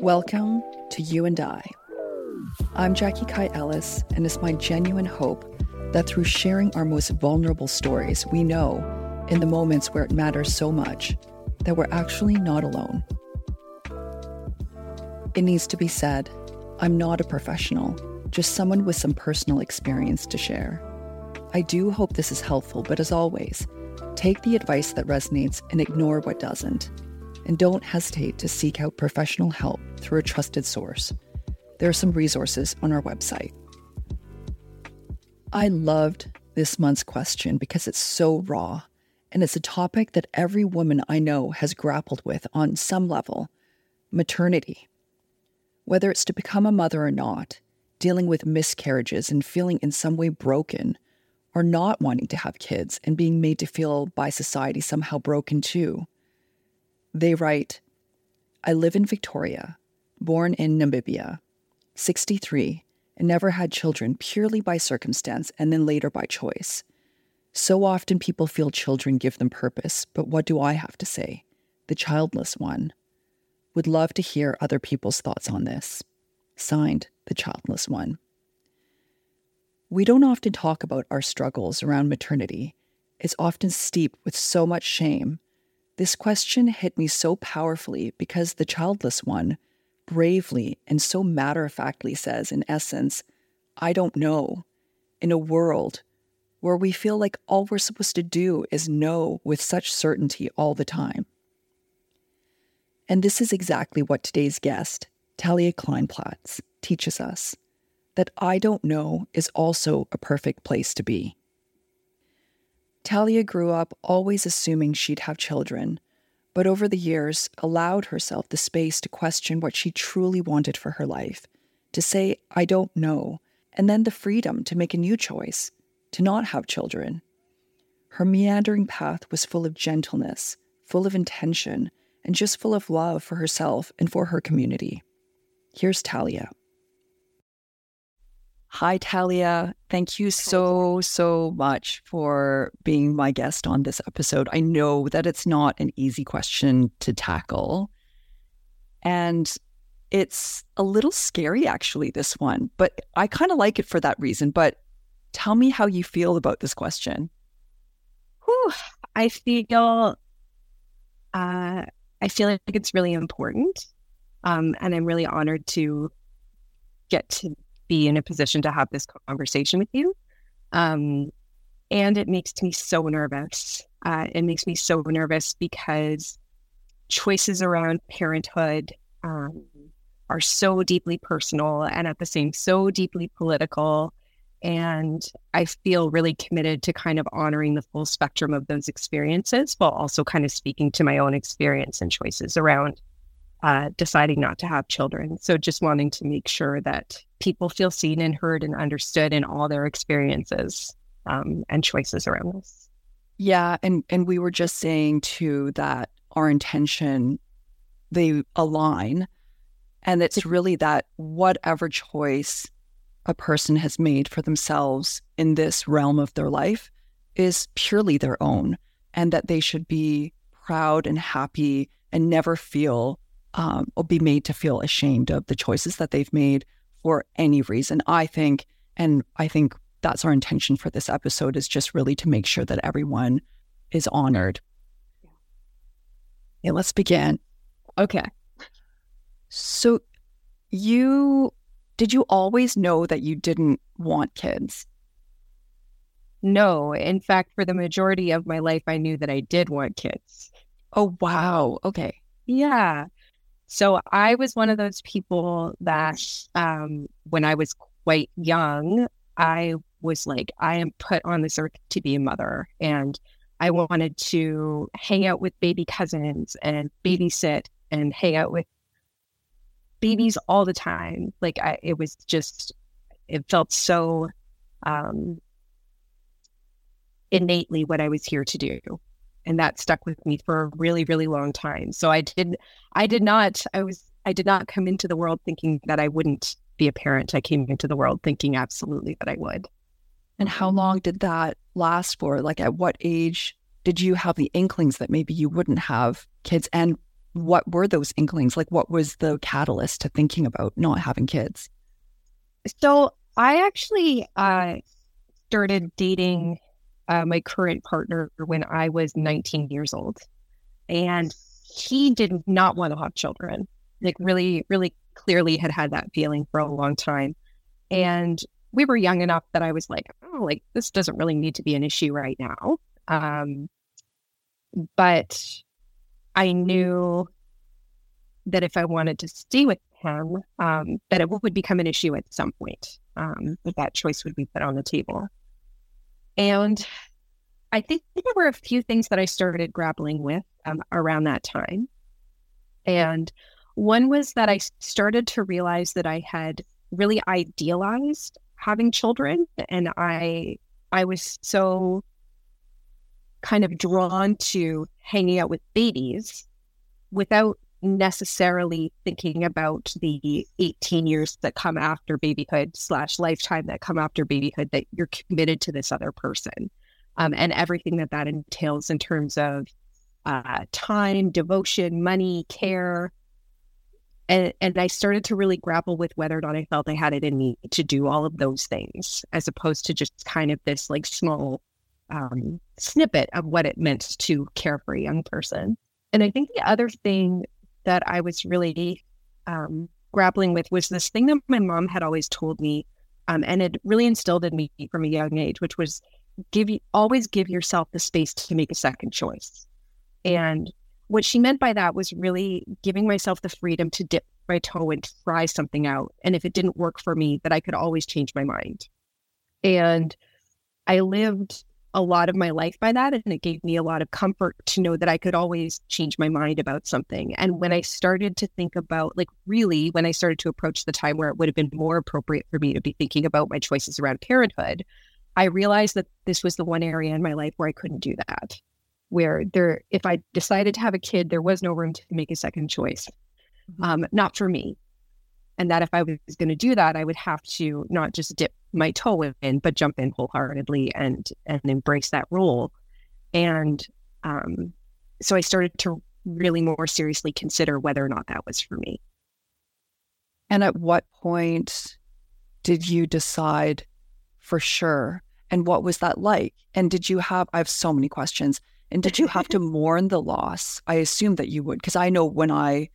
Welcome to You and I. I'm Jackie Kai Ellis, and it's my genuine hope that through sharing our most vulnerable stories, we know, in the moments where it matters so much, that we're actually not alone. It needs to be said, I'm not a professional, just someone with some personal experience to share. I do hope this is helpful, but as always, take the advice that resonates and ignore what doesn't and don't hesitate to seek out professional help through a trusted source. There are some resources on our website. I loved this month's question because it's so raw, and it's a topic that every woman I know has grappled with on some level maternity. Whether it's to become a mother or not, dealing with miscarriages and feeling in some way broken, or not wanting to have kids and being made to feel by society somehow broken too. They write I live in Victoria, born in Namibia, 63, and never had children purely by circumstance and then later by choice. So often people feel children give them purpose, but what do I have to say? The childless one. Would love to hear other people's thoughts on this. Signed, the childless one. We don't often talk about our struggles around maternity. It's often steeped with so much shame this question hit me so powerfully because the childless one bravely and so matter of factly says, in essence, I don't know, in a world where we feel like all we're supposed to do is know with such certainty all the time. And this is exactly what today's guest, Talia Kleinplatz, teaches us that I don't know is also a perfect place to be. Talia grew up always assuming she'd have children, but over the years allowed herself the space to question what she truly wanted for her life, to say, I don't know, and then the freedom to make a new choice, to not have children. Her meandering path was full of gentleness, full of intention, and just full of love for herself and for her community. Here's Talia. Hi, Talia. Thank you so, so much for being my guest on this episode. I know that it's not an easy question to tackle. And it's a little scary, actually, this one, but I kind of like it for that reason. But tell me how you feel about this question. Whew, I feel, uh, I feel like it's really important, um, and I'm really honored to get to be in a position to have this conversation with you. Um, and it makes me so nervous. Uh, it makes me so nervous because choices around parenthood um, are so deeply personal and at the same so deeply political. And I feel really committed to kind of honoring the full spectrum of those experiences while also kind of speaking to my own experience and choices around uh, deciding not to have children. So just wanting to make sure that people feel seen and heard and understood in all their experiences um, and choices around this. Yeah, and and we were just saying too that our intention they align, and it's really that whatever choice a person has made for themselves in this realm of their life is purely their own, and that they should be proud and happy and never feel um, or be made to feel ashamed of the choices that they've made for any reason. I think, and I think that's our intention for this episode is just really to make sure that everyone is honored. Yeah, let's begin. Okay. So, you did you always know that you didn't want kids? No. In fact, for the majority of my life, I knew that I did want kids. Oh, wow. Okay. Yeah. So I was one of those people that um, when I was quite young, I was like, I am put on this earth to be a mother. And I wanted to hang out with baby cousins and babysit and hang out with babies all the time. Like I, it was just, it felt so um, innately what I was here to do and that stuck with me for a really really long time. So i did i did not i was i did not come into the world thinking that i wouldn't be a parent. I came into the world thinking absolutely that i would. And how long did that last for? Like at what age did you have the inklings that maybe you wouldn't have kids? And what were those inklings? Like, what was the catalyst to thinking about not having kids? So, I actually uh, started dating uh, my current partner when I was 19 years old. And he did not want to have children, like, really, really clearly had had that feeling for a long time. And we were young enough that I was like, oh, like, this doesn't really need to be an issue right now. Um, but I knew that if I wanted to stay with him, um, that it would become an issue at some point. Um, that that choice would be put on the table. And I think there were a few things that I started grappling with um, around that time. And one was that I started to realize that I had really idealized having children, and I I was so kind of drawn to hanging out with babies without necessarily thinking about the 18 years that come after babyhood slash lifetime that come after babyhood that you're committed to this other person um, and everything that that entails in terms of uh, time devotion money care and, and i started to really grapple with whether or not i felt i had it in me to do all of those things as opposed to just kind of this like small um, snippet of what it meant to care for a young person. And I think the other thing that I was really um, grappling with was this thing that my mom had always told me, um, and it really instilled in me from a young age, which was give you always give yourself the space to make a second choice. And what she meant by that was really giving myself the freedom to dip my toe and try something out. And if it didn't work for me, that I could always change my mind. And I lived a lot of my life by that. And it gave me a lot of comfort to know that I could always change my mind about something. And when I started to think about, like, really, when I started to approach the time where it would have been more appropriate for me to be thinking about my choices around parenthood, I realized that this was the one area in my life where I couldn't do that. Where there, if I decided to have a kid, there was no room to make a second choice. Mm-hmm. Um, not for me and that if I was going to do that, I would have to not just dip my toe in, but jump in wholeheartedly and and embrace that role. And um, so I started to really more seriously consider whether or not that was for me. And at what point did you decide for sure? And what was that like? And did you have? I have so many questions. And did you have to mourn the loss? I assume that you would, because I know when I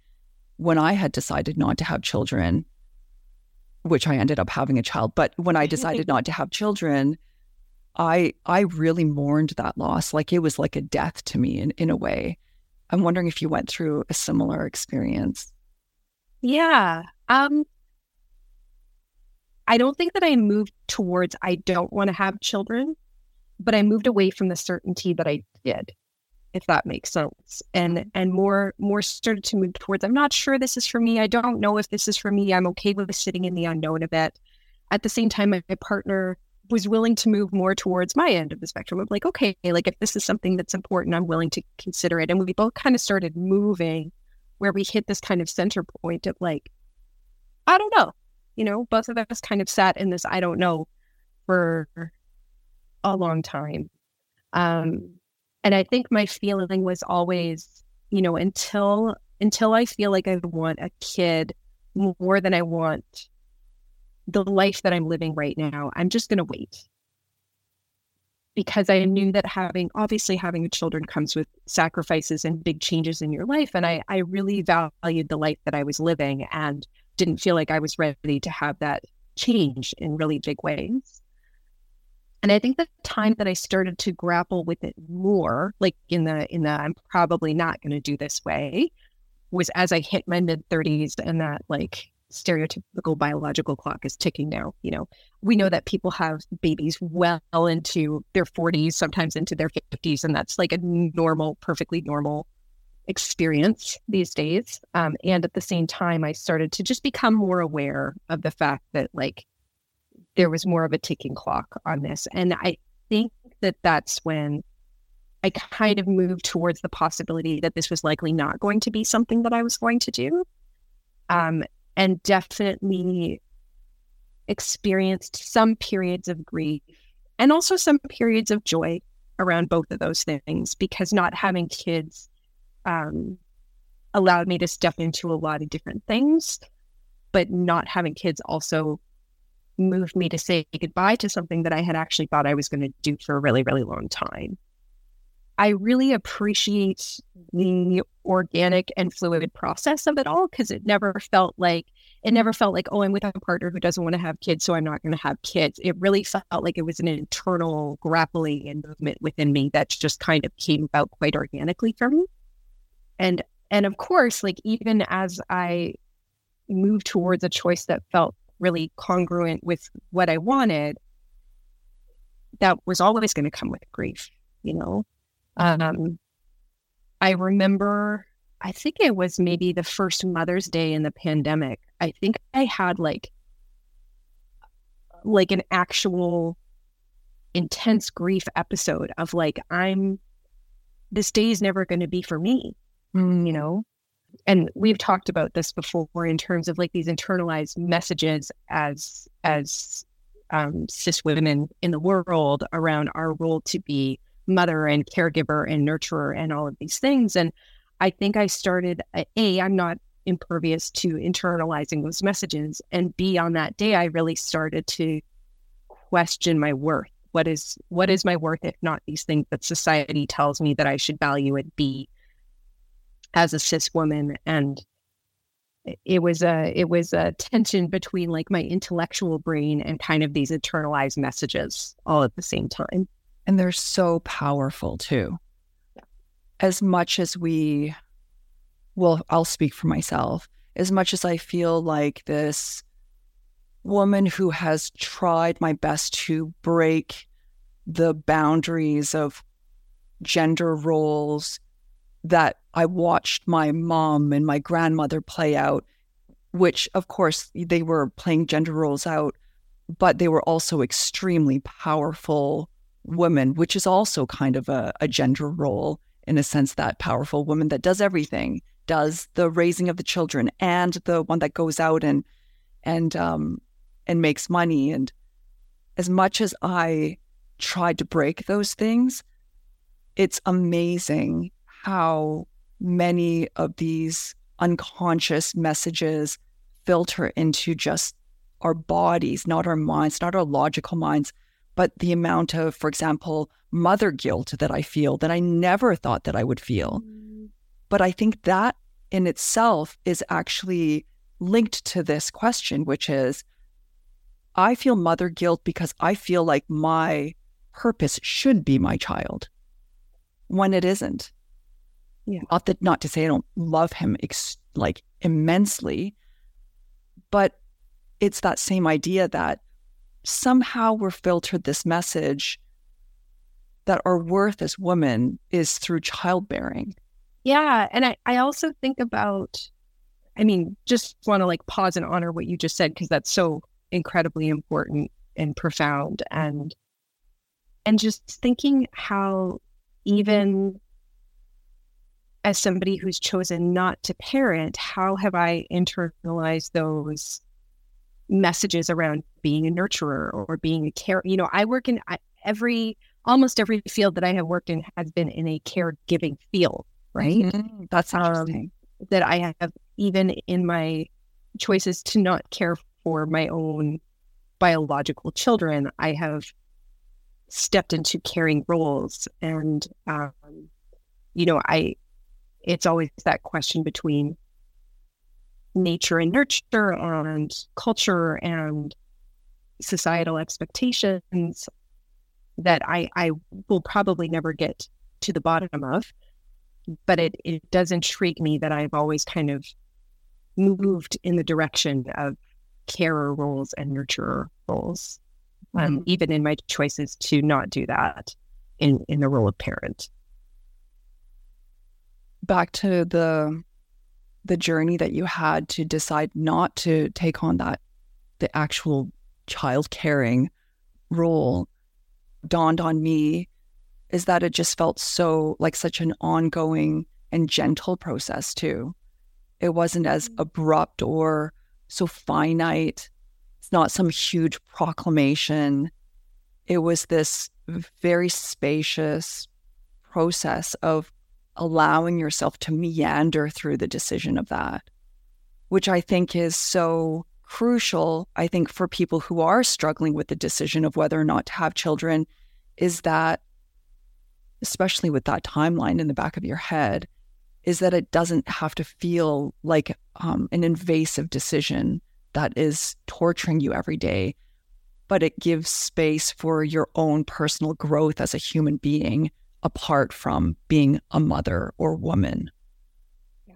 when I had decided not to have children, which I ended up having a child, but when I decided not to have children, I I really mourned that loss. Like it was like a death to me in, in a way. I'm wondering if you went through a similar experience. Yeah. Um I don't think that I moved towards I don't want to have children, but I moved away from the certainty that I did if that makes sense and and more more started to move towards i'm not sure this is for me. I don't know if this is for me. I'm okay with sitting in the unknown of it at the same time my, my partner was willing to move more towards my end of the spectrum of like okay like if this is something that's important i'm willing to consider it. And we both kind of started moving where we hit this kind of center point of like i don't know. You know both of us kind of sat in this i don't know for a long time. Um and I think my feeling was always, you know, until until I feel like I want a kid more than I want the life that I'm living right now, I'm just going to wait. Because I knew that having, obviously, having children comes with sacrifices and big changes in your life. And I, I really valued the life that I was living and didn't feel like I was ready to have that change in really big ways. And I think the time that I started to grapple with it more, like in the in the I'm probably not going to do this way, was as I hit my mid 30s and that like stereotypical biological clock is ticking now. You know, we know that people have babies well into their 40s, sometimes into their 50s, and that's like a normal, perfectly normal experience these days. Um, and at the same time, I started to just become more aware of the fact that like there was more of a ticking clock on this. And I think that that's when I kind of moved towards the possibility that this was likely not going to be something that I was going to do. Um, and definitely experienced some periods of grief and also some periods of joy around both of those things because not having kids um, allowed me to step into a lot of different things. But not having kids also moved me to say goodbye to something that I had actually thought I was going to do for a really, really long time. I really appreciate the organic and fluid process of it all because it never felt like it never felt like oh I'm with a partner who doesn't want to have kids so I'm not going to have kids. It really felt like it was an internal grappling and movement within me that just kind of came about quite organically for me. And and of course like even as I moved towards a choice that felt really congruent with what I wanted, that was always going to come with grief, you know. Um, I remember, I think it was maybe the first Mother's Day in the pandemic. I think I had like, like an actual intense grief episode of like, I'm, this day is never going to be for me, mm. you know? And we've talked about this before in terms of like these internalized messages as as um, cis women in the world around our role to be mother and caregiver and nurturer and all of these things. And i think i started a i'm not impervious to internalizing those messages. And b on that day i really started to question my worth. What is what is my worth if not these things that society tells me that i should value and be as a cis woman and it was a it was a tension between like my intellectual brain and kind of these internalized messages all at the same time. And they're so powerful too. Yeah. as much as we well i'll speak for myself. As much as i feel like this woman who has tried my best to break the boundaries of gender roles that I watched my mom and my grandmother play out, which, of course, they were playing gender roles out, but they were also extremely powerful women, which is also kind of a, a gender role in a sense that powerful woman that does everything, does the raising of the children, and the one that goes out and and um, and makes money. And as much as I tried to break those things, it's amazing how many of these unconscious messages filter into just our bodies, not our minds, not our logical minds, but the amount of, for example, mother guilt that I feel that I never thought that I would feel. Mm. But I think that in itself is actually linked to this question, which is I feel mother guilt because I feel like my purpose should be my child when it isn't. Yeah. Not that, not to say I don't love him ex- like immensely, but it's that same idea that somehow we're filtered this message that our worth as women is through childbearing. Yeah. And I, I also think about, I mean, just want to like pause and honor what you just said, because that's so incredibly important and profound. And, and just thinking how even as somebody who's chosen not to parent, how have I internalized those messages around being a nurturer or being a care? You know, I work in every, almost every field that I have worked in has been in a caregiving field, right? Mm-hmm. That's um. That I have, even in my choices to not care for my own biological children, I have stepped into caring roles. And, um, you know, I, it's always that question between nature and nurture and culture and societal expectations that I, I will probably never get to the bottom of. But it, it does intrigue me that I've always kind of moved in the direction of carer roles and nurturer roles, um, mm-hmm. even in my choices to not do that in, in the role of parent back to the the journey that you had to decide not to take on that the actual child caring role dawned on me is that it just felt so like such an ongoing and gentle process too. It wasn't as mm. abrupt or so finite. It's not some huge proclamation. It was this very spacious process of allowing yourself to meander through the decision of that, which I think is so crucial. I think for people who are struggling with the decision of whether or not to have children, is that, especially with that timeline in the back of your head, is that it doesn't have to feel like um, an invasive decision that is torturing you every day, but it gives space for your own personal growth as a human being apart from being a mother or woman. Yeah.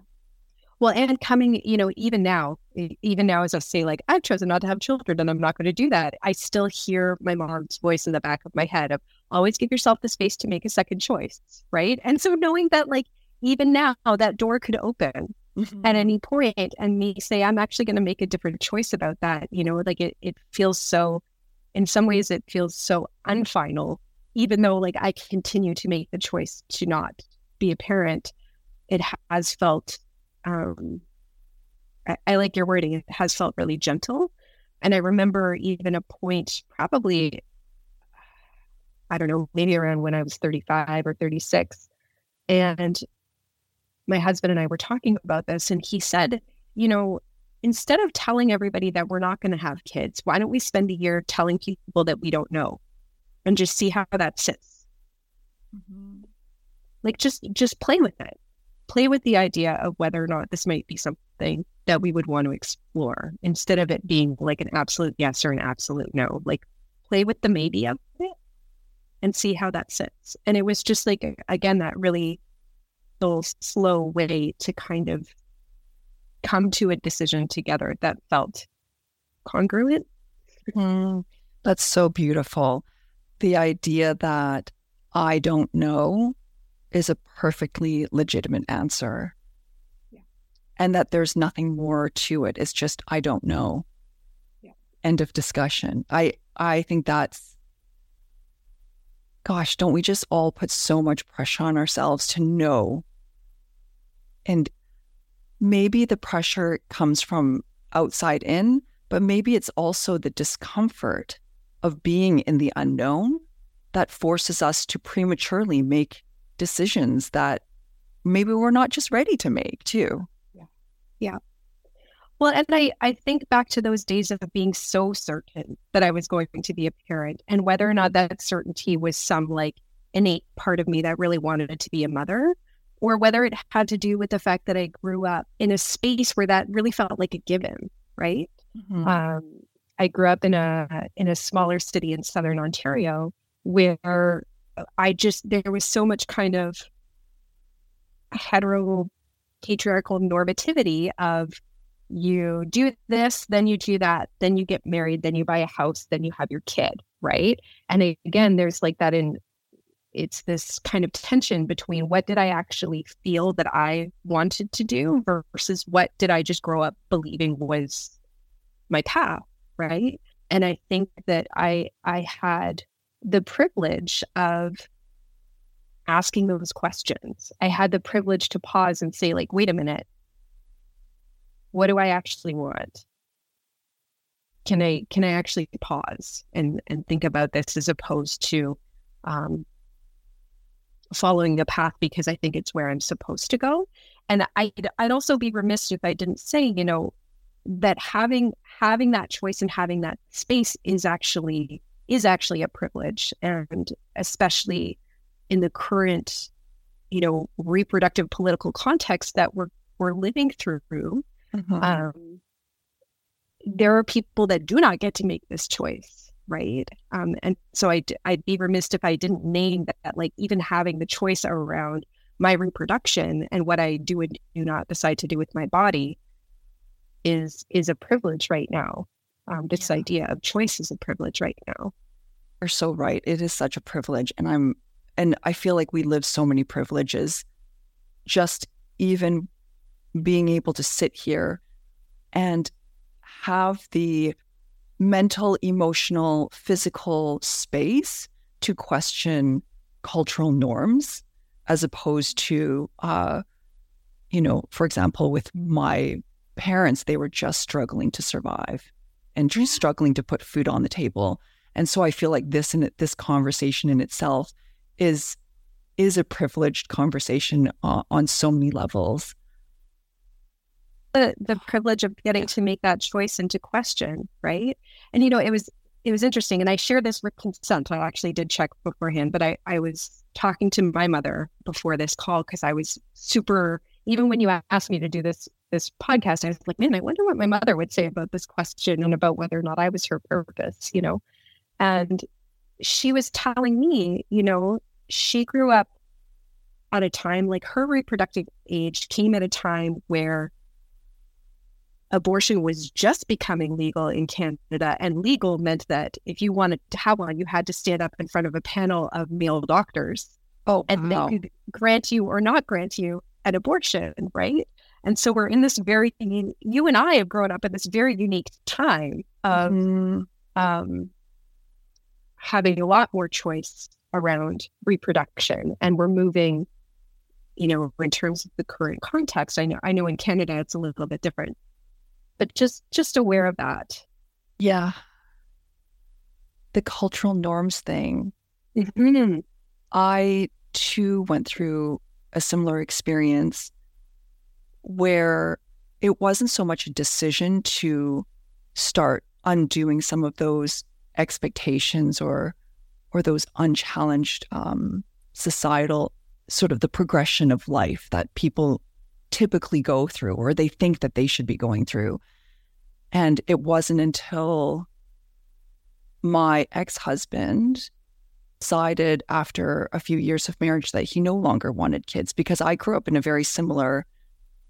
Well, and coming, you know, even now, even now, as I say, like, I've chosen not to have children and I'm not going to do that, I still hear my mom's voice in the back of my head of always give yourself the space to make a second choice. Right. And so knowing that, like, even now, that door could open mm-hmm. at any point and me say, I'm actually going to make a different choice about that. You know, like it, it feels so, in some ways, it feels so unfinal even though like I continue to make the choice to not be a parent, it has felt um I, I like your wording, it has felt really gentle. And I remember even a point probably I don't know, maybe around when I was 35 or 36. And my husband and I were talking about this, and he said, you know, instead of telling everybody that we're not going to have kids, why don't we spend a year telling people that we don't know? And just see how that sits. Mm-hmm. Like just just play with it. Play with the idea of whether or not this might be something that we would want to explore instead of it being like an absolute yes or an absolute no. Like play with the maybe of it and see how that sits. And it was just like again that really little slow way to kind of come to a decision together that felt congruent. Mm, that's so beautiful the idea that I don't know is a perfectly legitimate answer. Yeah. And that there's nothing more to it. It's just I don't know. Yeah. End of discussion. I I think that's gosh, don't we just all put so much pressure on ourselves to know? And maybe the pressure comes from outside in, but maybe it's also the discomfort of being in the unknown that forces us to prematurely make decisions that maybe we're not just ready to make too. Yeah. Yeah. Well, and I, I think back to those days of being so certain that I was going to be a parent and whether or not that certainty was some like innate part of me that really wanted to be a mother, or whether it had to do with the fact that I grew up in a space where that really felt like a given, right? Mm-hmm. Um, I grew up in a in a smaller city in southern Ontario where I just there was so much kind of hetero patriarchal normativity of you do this, then you do that, then you get married, then you buy a house, then you have your kid, right? And again, there's like that in it's this kind of tension between what did I actually feel that I wanted to do versus what did I just grow up believing was my path right? And i think that i i had the privilege of asking those questions. I had the privilege to pause and say like wait a minute. What do i actually want? Can i can i actually pause and and think about this as opposed to um, following the path because i think it's where i'm supposed to go? And I'd, I'd also be remiss if i didn't say you know that having having that choice and having that space is actually is actually a privilege and especially in the current you know reproductive political context that we're we're living through mm-hmm. um, there are people that do not get to make this choice right um, and so I'd, I'd be remiss if i didn't name that, that like even having the choice around my reproduction and what i do and do not decide to do with my body is is a privilege right now. Um, this yeah. idea of choice is a privilege right now. You're so right. It is such a privilege, and I'm and I feel like we live so many privileges. Just even being able to sit here and have the mental, emotional, physical space to question cultural norms as opposed to uh, you know, for example, with my parents, they were just struggling to survive and just struggling to put food on the table. And so I feel like this and this conversation in itself is is a privileged conversation uh, on so many levels. The, the privilege of getting to make that choice into question, right? And you know, it was it was interesting, and I share this with consent. I actually did check beforehand, but I I was talking to my mother before this call because I was super. Even when you asked me to do this this podcast, I was like, man, I wonder what my mother would say about this question and about whether or not I was her purpose, you know. And she was telling me, you know, she grew up at a time like her reproductive age came at a time where abortion was just becoming legal in Canada. And legal meant that if you wanted to have one, you had to stand up in front of a panel of male doctors. Oh, and wow. they could grant you or not grant you an abortion, right? And so we're in this very, you and I have grown up in this very unique time of mm-hmm. um, having a lot more choice around reproduction. And we're moving, you know, in terms of the current context. I know, I know in Canada it's a little bit different, but just just aware of that. Yeah. The cultural norms thing. Mm-hmm. I too went through a similar experience where it wasn't so much a decision to start undoing some of those expectations or or those unchallenged um, societal sort of the progression of life that people typically go through or they think that they should be going through. And it wasn't until my ex husband decided after a few years of marriage that he no longer wanted kids because I grew up in a very similar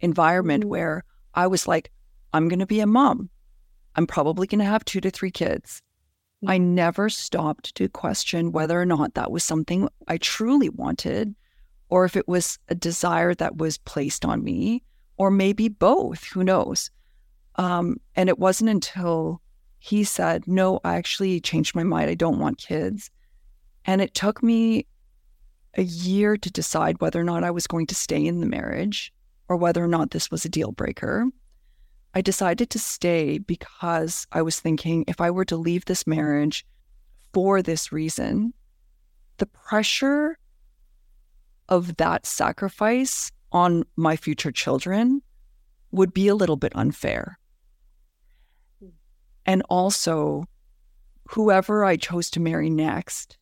environment Mm. where I was like, I'm going to be a mom. I'm probably going to have two to three kids. I never stopped to question whether or not that was something I truly wanted or if it was a desire that was placed on me, or maybe both, who knows. Um, and it wasn't until he said, No, I actually changed my mind. I don't want kids. And it took me a year to decide whether or not I was going to stay in the marriage or whether or not this was a deal breaker. I decided to stay because I was thinking if I were to leave this marriage for this reason, the pressure of that sacrifice on my future children would be a little bit unfair. Hmm. And also, whoever I chose to marry next,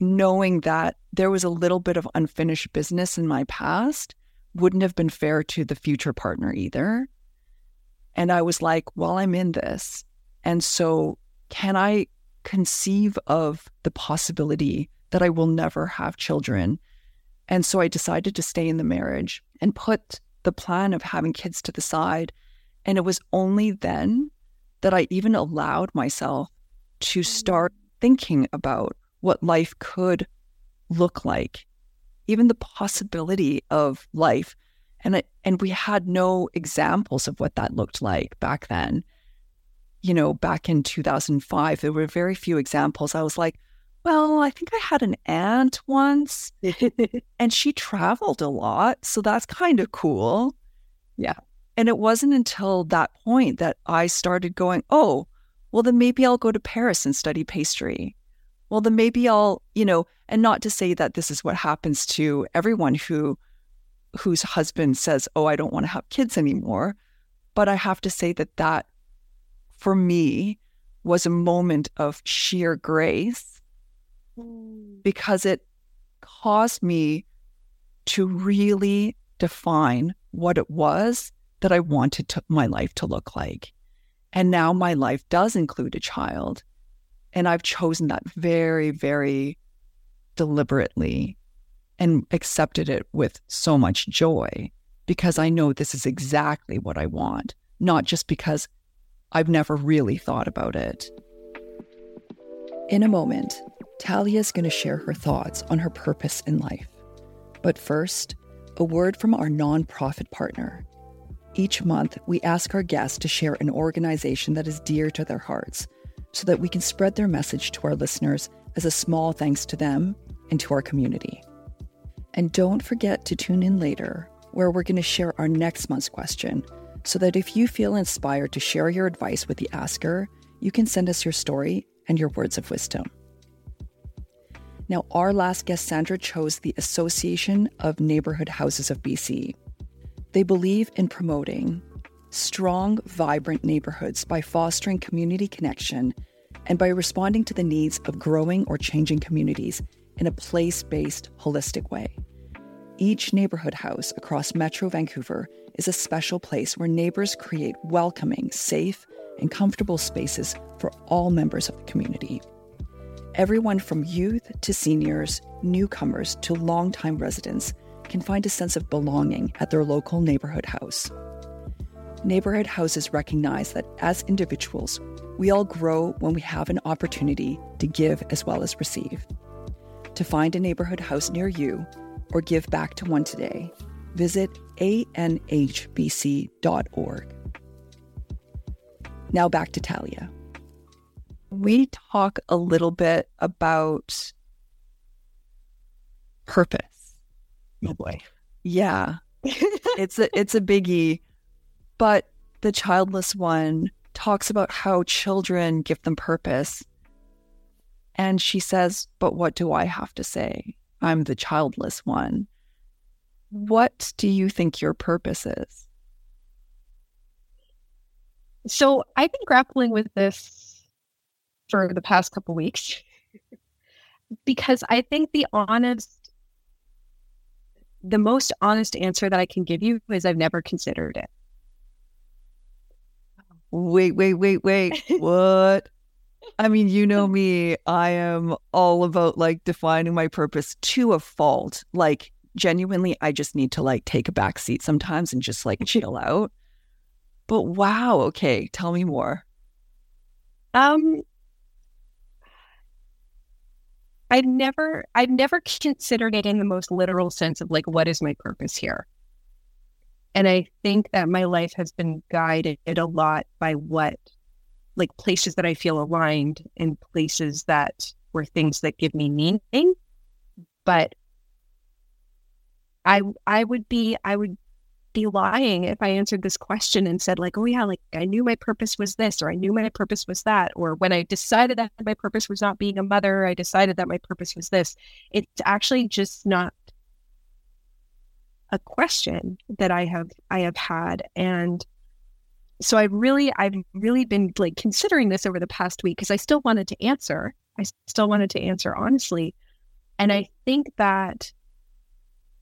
knowing that there was a little bit of unfinished business in my past, wouldn't have been fair to the future partner either. And I was like, well, I'm in this. And so, can I conceive of the possibility that I will never have children? And so I decided to stay in the marriage and put the plan of having kids to the side. And it was only then that I even allowed myself to start thinking about what life could look like, even the possibility of life. And it, and we had no examples of what that looked like back then. You know, back in 2005, there were very few examples. I was like, well, I think I had an aunt once and she traveled a lot. So that's kind of cool. Yeah. And it wasn't until that point that I started going, oh, well, then maybe I'll go to Paris and study pastry. Well, then maybe I'll, you know, and not to say that this is what happens to everyone who whose husband says, "Oh, I don't want to have kids anymore." But I have to say that that for me was a moment of sheer grace mm. because it caused me to really define what it was that I wanted to, my life to look like. And now my life does include a child. And I've chosen that very, very deliberately and accepted it with so much joy because I know this is exactly what I want, not just because I've never really thought about it. In a moment, Talia is going to share her thoughts on her purpose in life. But first, a word from our nonprofit partner. Each month, we ask our guests to share an organization that is dear to their hearts so that we can spread their message to our listeners as a small thanks to them and to our community. And don't forget to tune in later, where we're going to share our next month's question so that if you feel inspired to share your advice with the asker, you can send us your story and your words of wisdom. Now, our last guest, Sandra, chose the Association of Neighborhood Houses of BC. They believe in promoting strong, vibrant neighborhoods by fostering community connection and by responding to the needs of growing or changing communities in a place based, holistic way. Each neighborhood house across Metro Vancouver is a special place where neighbors create welcoming, safe, and comfortable spaces for all members of the community. Everyone from youth to seniors, newcomers to longtime residents can find a sense of belonging at their local neighborhood house. Neighborhood houses recognize that as individuals, we all grow when we have an opportunity to give as well as receive. To find a neighborhood house near you or give back to one today, visit anhbc.org. Now back to Talia. We talk a little bit about purpose. Oh boy. Yeah. it's a it's a biggie. But the childless one talks about how children give them purpose. And she says, But what do I have to say? I'm the childless one. What do you think your purpose is? So I've been grappling with this for the past couple weeks because I think the honest, the most honest answer that I can give you is I've never considered it. Wait, wait, wait, wait. what? I mean, you know me. I am all about like defining my purpose to a fault. Like, genuinely, I just need to like take a back seat sometimes and just like chill out. But wow, okay, tell me more. Um, I've never, I've never considered it in the most literal sense of like, what is my purpose here? And I think that my life has been guided a lot by what, like places that I feel aligned and places that were things that give me meaning. But I, I would be, I would be lying if I answered this question and said, like, oh, yeah, like I knew my purpose was this, or I knew my purpose was that. Or when I decided that my purpose was not being a mother, I decided that my purpose was this. It's actually just not a question that I have I have had and so I've really I've really been like considering this over the past week because I still wanted to answer. I still wanted to answer honestly. And I think that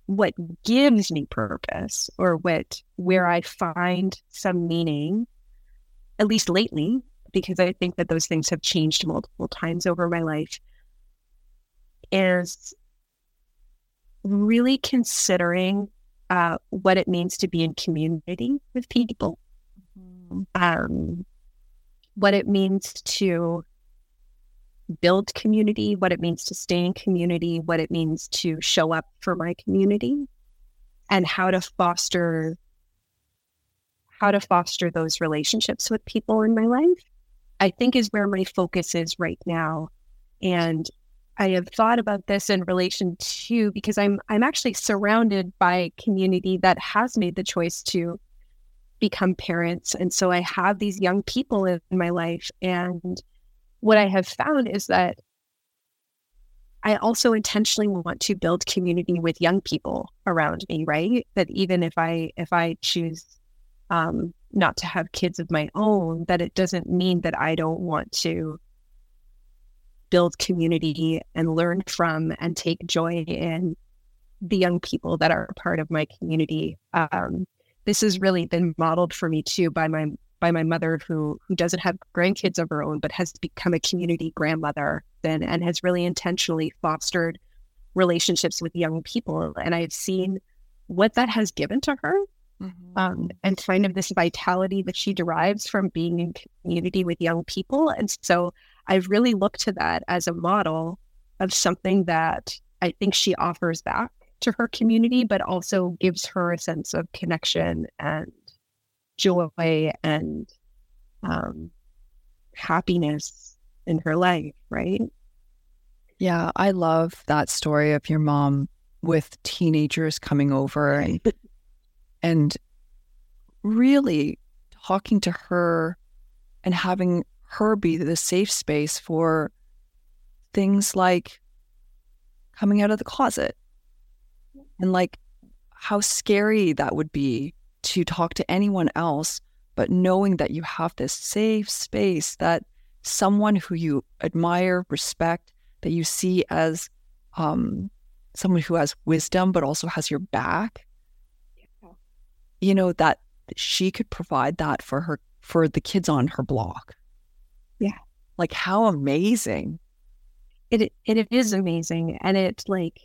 what gives me purpose or what where I find some meaning, at least lately, because I think that those things have changed multiple times over my life, is really considering uh, what it means to be in community with people, mm-hmm. um, what it means to build community, what it means to stay in community, what it means to show up for my community, and how to foster how to foster those relationships with people in my life. I think is where my focus is right now. And I have thought about this in relation to because I'm I'm actually surrounded by community that has made the choice to become parents and so I have these young people in my life and what I have found is that I also intentionally want to build community with young people around me, right? That even if I if I choose um, not to have kids of my own, that it doesn't mean that I don't want to build community and learn from and take joy in the young people that are part of my community. Um, this has really been modeled for me too by my by my mother who who doesn't have grandkids of her own but has become a community grandmother then and has really intentionally fostered relationships with young people and I've seen what that has given to her mm-hmm. um, and kind of this vitality that she derives from being in community with young people and so I've really look to that as a model of something that I think she offers back to her community, but also gives her a sense of connection and joy and um, happiness in her life, right? Yeah, I love that story of your mom with teenagers coming over and, and really talking to her and having her be the safe space for things like coming out of the closet. And like how scary that would be to talk to anyone else, but knowing that you have this safe space that someone who you admire, respect, that you see as um, someone who has wisdom, but also has your back. Yeah. You know, that she could provide that for her, for the kids on her block. Yeah. Like, how amazing. It, it is amazing. And it's like,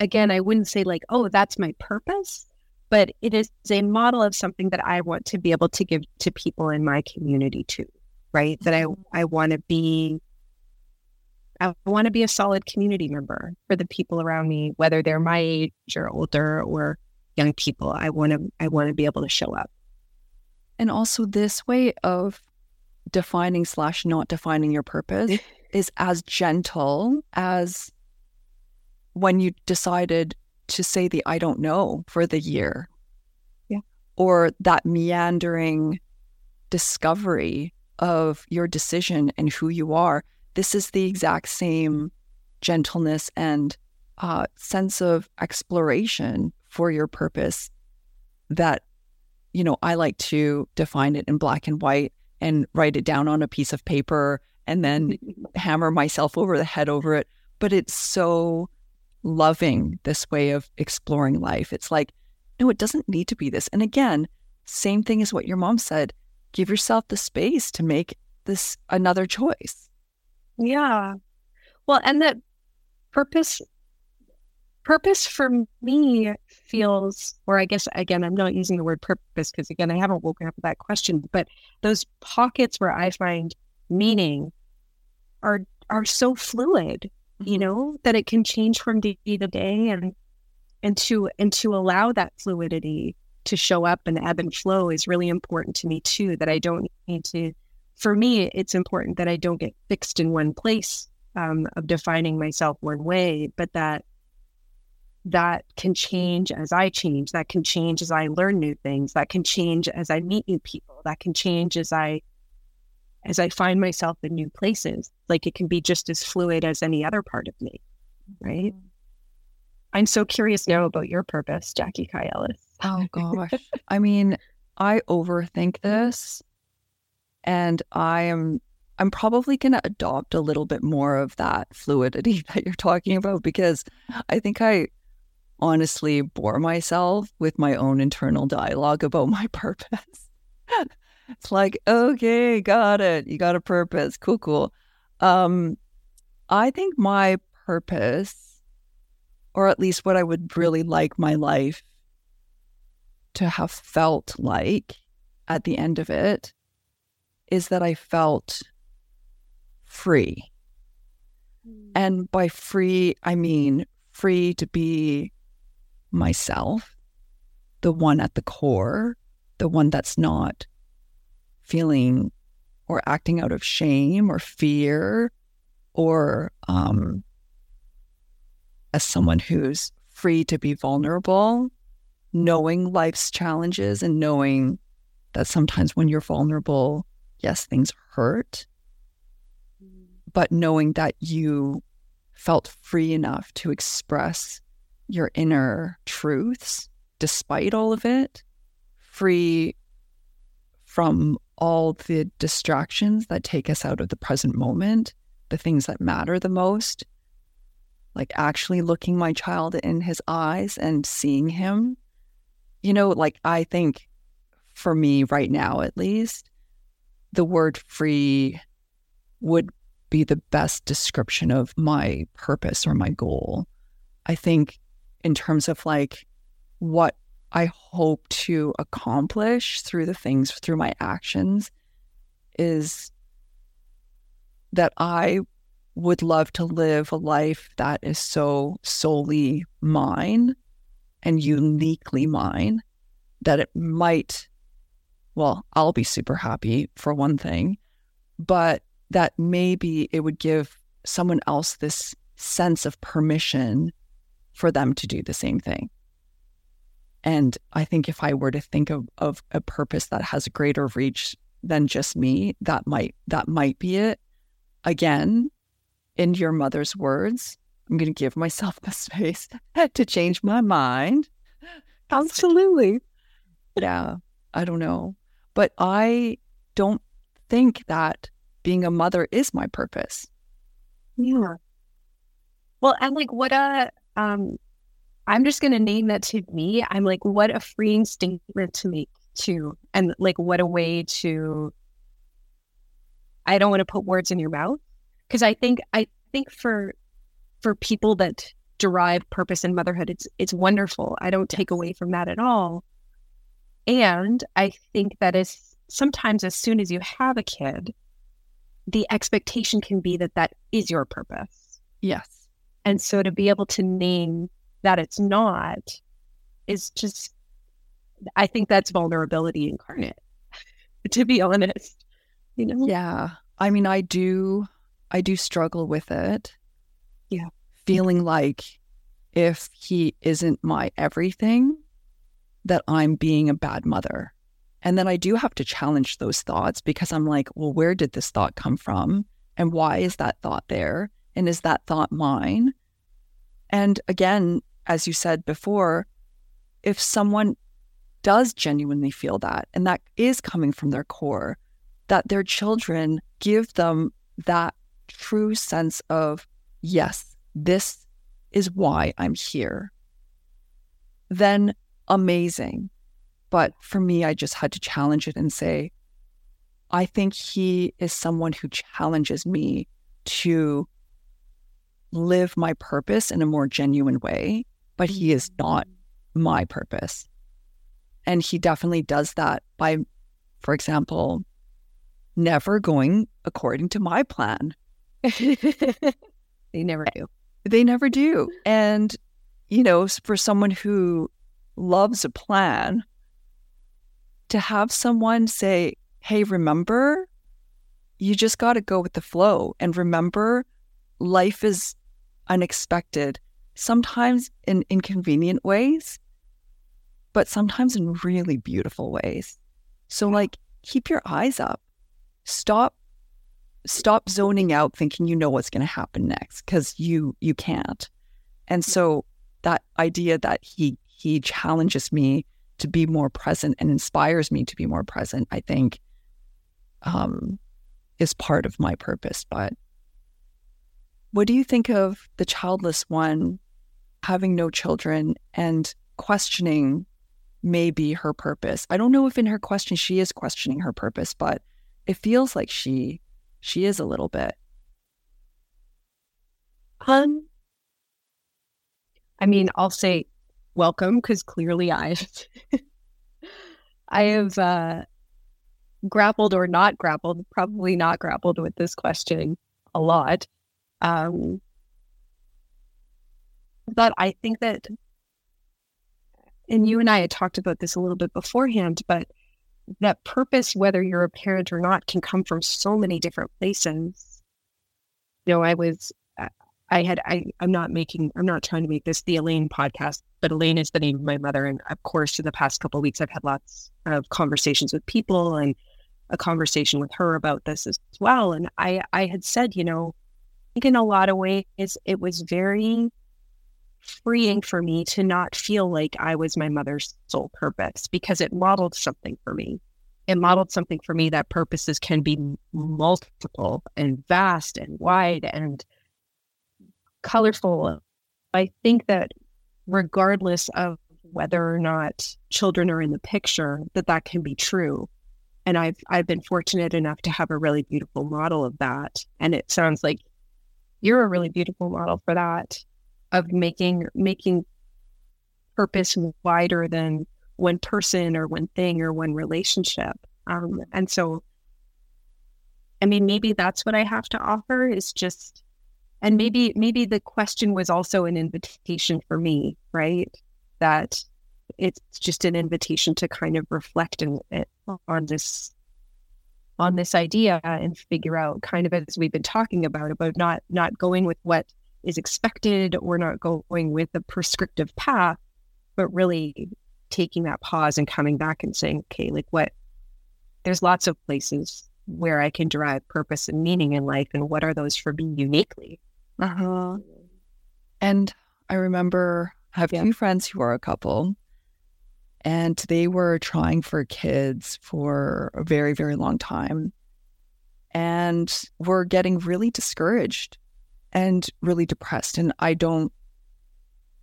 again, I wouldn't say like, oh, that's my purpose, but it is a model of something that I want to be able to give to people in my community too, right? That I, mm-hmm. I want to be I want to be a solid community member for the people around me, whether they're my age or older or young people. I want to I want to be able to show up. And also this way of defining slash not defining your purpose is as gentle as when you decided to say the I don't know for the year. Yeah. Or that meandering discovery of your decision and who you are this is the exact same gentleness and uh, sense of exploration for your purpose that you know i like to define it in black and white and write it down on a piece of paper and then hammer myself over the head over it. But it's so loving this way of exploring life. It's like no it doesn't need to be this. And again same thing as what your mom said give yourself the space to make this another choice. Yeah. Well, and that purpose purpose for me feels or I guess again I'm not using the word purpose because again I haven't woken up with that question, but those pockets where I find meaning are are so fluid, you mm-hmm. know, that it can change from day to day and and to and to allow that fluidity to show up and ebb and flow is really important to me too that I don't need to for me, it's important that I don't get fixed in one place um, of defining myself one way, but that that can change as I change. That can change as I learn new things. That can change as I meet new people. That can change as I as I find myself in new places. Like it can be just as fluid as any other part of me, right? Mm-hmm. I'm so curious now about your purpose, Jackie Kai Ellis. Oh gosh. I mean, I overthink this and I am I'm probably going to adopt a little bit more of that fluidity that you're talking about because I think I honestly bore myself with my own internal dialogue about my purpose. it's like, okay, got it. You got a purpose. Cool, cool. Um, I think my purpose, or at least what I would really like my life to have felt like at the end of it, is that I felt free. Mm. And by free, I mean free to be myself, the one at the core, the one that's not feeling or acting out of shame or fear or um, as someone who's free to be vulnerable, knowing life's challenges and knowing that sometimes when you're vulnerable, yes, things hurt, but knowing that you felt free enough to express your inner truths despite all of it, free from all the distractions that take us out of the present moment, the things that matter the most, like actually looking my child in his eyes and seeing him. You know, like I think for me right now, at least, the word free would be the best description of my purpose or my goal. I think, in terms of like what I hope to accomplish through the things, through my actions, is that I would love to live a life that is so solely mine and uniquely mine that it might well, I'll be super happy for one thing, but that maybe it would give someone else this sense of permission for them to do the same thing. And I think if I were to think of, of a purpose that has a greater reach than just me, that might that might be it. Again, in your mother's words, I'm going to give myself the space to change my mind. Absolutely. Yeah, I don't know. But I don't think that being a mother is my purpose. Yeah. Well, and like what a um I'm just gonna name that to me. I'm like, what a freeing statement to make too. And like what a way to I don't want to put words in your mouth. Cause I think I think for for people that derive purpose in motherhood, it's it's wonderful. I don't take away from that at all. And I think that is sometimes as soon as you have a kid, the expectation can be that that is your purpose. Yes. And so to be able to name that it's not is just, I think that's vulnerability incarnate, to be honest. You know? Yeah. I mean, I do, I do struggle with it. Yeah. Feeling like if he isn't my everything, that I'm being a bad mother. And then I do have to challenge those thoughts because I'm like, well, where did this thought come from? And why is that thought there? And is that thought mine? And again, as you said before, if someone does genuinely feel that, and that is coming from their core, that their children give them that true sense of, yes, this is why I'm here, then amazing. But for me, I just had to challenge it and say, I think he is someone who challenges me to live my purpose in a more genuine way, but he is mm-hmm. not my purpose. And he definitely does that by, for example, never going according to my plan. they never do. They never do. And, you know, for someone who loves a plan, to have someone say, hey, remember, you just got to go with the flow. And remember, life is unexpected, sometimes in inconvenient ways, but sometimes in really beautiful ways. So, like, keep your eyes up. Stop stop zoning out thinking you know what's going to happen next because you you can't and so that idea that he he challenges me to be more present and inspires me to be more present, I think um, is part of my purpose. But what do you think of the childless one having no children and questioning maybe her purpose? I don't know if in her question she is questioning her purpose, but it feels like she she is a little bit. Um, I mean, I'll say welcome because clearly I've I have uh, grappled or not grappled, probably not grappled with this question a lot. Um, but I think that, and you and I had talked about this a little bit beforehand, but that purpose, whether you're a parent or not, can come from so many different places. You know, I was I had I I'm not making I'm not trying to make this the Elaine podcast, but Elaine is the name of my mother, and of course, in the past couple weeks, I've had lots of conversations with people and a conversation with her about this as well. And I I had said, you know, in a lot of ways, it was very freeing for me to not feel like I was my mother's sole purpose because it modeled something for me. It modeled something for me that purposes can be multiple and vast and wide and colorful. I think that regardless of whether or not children are in the picture, that that can be true. And I've I've been fortunate enough to have a really beautiful model of that. And it sounds like you're a really beautiful model for that of making making purpose wider than one person or one thing or one relationship. Um, and so, I mean, maybe that's what I have to offer is just and maybe maybe the question was also an invitation for me right that it's just an invitation to kind of reflect in, on this on this idea and figure out kind of as we've been talking about about not not going with what is expected or not going with the prescriptive path but really taking that pause and coming back and saying okay like what there's lots of places where i can derive purpose and meaning in life and what are those for me uniquely uh-huh. And I remember I have a Yeah. few friends who are a couple, and they were trying for kids for a very, very long time and were getting really discouraged and really depressed. And I don't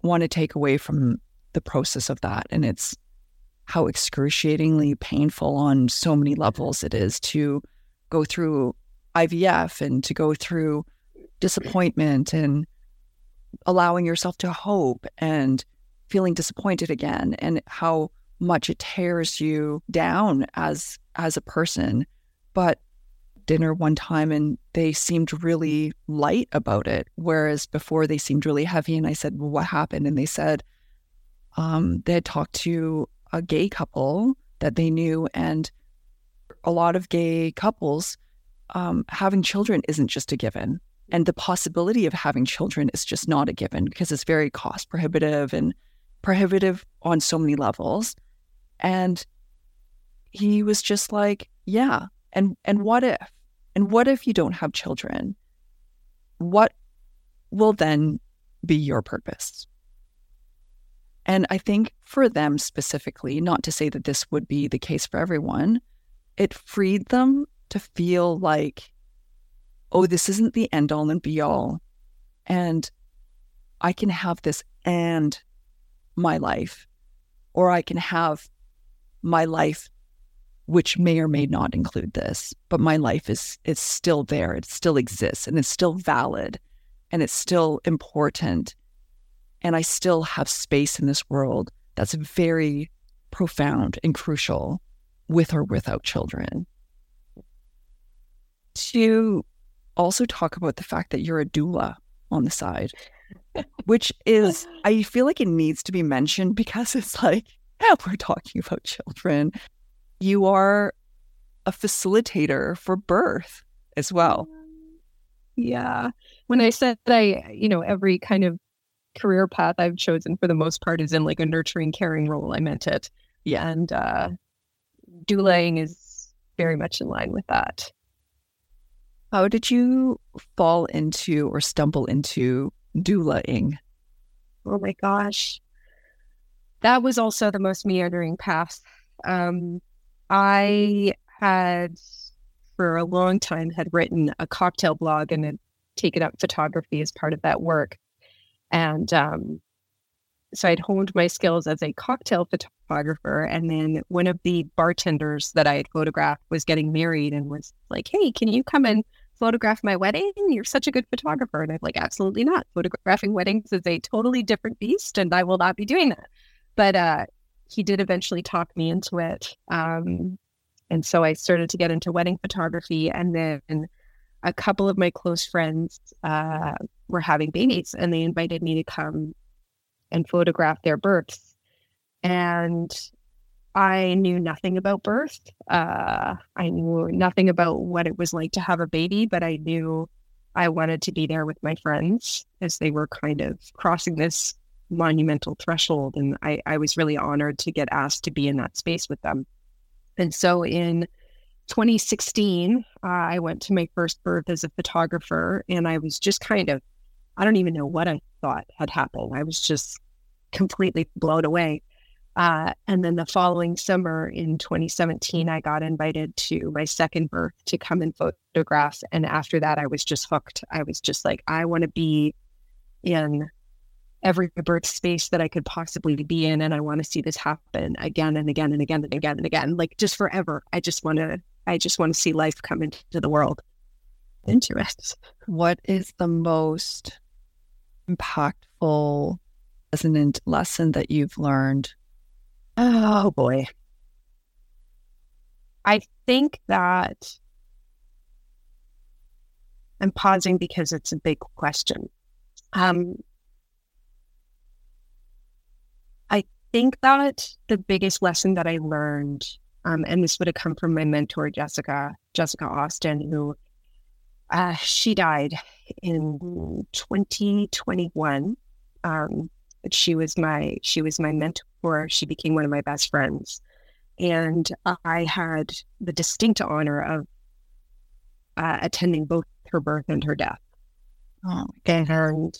want to take away from the process of that. And it's how excruciatingly painful on so many levels it is to go through IVF and to go through disappointment and allowing yourself to hope and feeling disappointed again and how much it tears you down as as a person. But dinner one time and they seemed really light about it whereas before they seemed really heavy and i said well, what happened? And they said um, they had talked to a gay couple that they knew and a lot of gay couples um, having children isn't just a given. And the possibility of having children is just not a given because it's very cost prohibitive and prohibitive on so many levels. And he was just like yeah and and what if and what if you don't have children? What will then be your purpose? And i think for them specifically not to say that this would be the case for everyone it freed them to feel like oh, this isn't the end all and be all. And I can have this and my life, or I can have my life, which may or may not include this, but my life is is still there. It still exists and it's still valid and it's still important. And I still have space in this world that's very profound and crucial with or without children. To also talk about the fact that you're a doula on the side, which is, I feel like it needs to be mentioned because it's like, yeah, we're talking about children. You are a facilitator for birth as well. Yeah. When I said I, you know, every kind of career path I've chosen for the most part is in like a nurturing, caring role, I meant it. Yeah. And uh, doulaing is very much in line with that. How did you fall into or stumble into doulaing? Oh my gosh. That was also the most meandering path. Um, I had, for a long time, had written a cocktail blog and had taken up photography as part of that work. And um, so I'd honed my skills as a cocktail photographer. And then one of the bartenders that I had photographed was getting married and was like, hey, can you come and photograph my wedding? You're such a good photographer. And I'm like, absolutely not. Photographing weddings is a totally different beast, and I will not be doing that. But uh, he did eventually talk me into it. Um, and so I started to get into wedding photography. And then a couple of my close friends uh, were having babies, and they invited me to come and photograph their births. And I knew nothing about birth. Uh, I knew nothing about what it was like to have a baby, but I knew I wanted to be there with my friends as they were kind of crossing this monumental threshold. And I, I was really honored to get asked to be in that space with them. And so in 2016, uh, I went to my first birth as a photographer, and I was just kind of, I don't even know what I thought had happened. I was just completely blown away. Uh, and then the following summer in 2017, I got invited to my second birth to come and photograph. And after that, I was just hooked. I was just like, I want to be in every birth space that I could possibly be in. And I want to see this happen again and again and again and again and again, like just forever. I just want to, I just want to see life come into the world. Into. What is the most impactful, resonant lesson that you've learned Oh boy. I think that I'm pausing because it's a big question. Um, I think that the biggest lesson that I learned, um, and this would have come from my mentor, Jessica, Jessica Austin, who uh, she died in 2021. Um, but she was my she was my mentor. She became one of my best friends, and I had the distinct honor of uh, attending both her birth and her death. Oh, and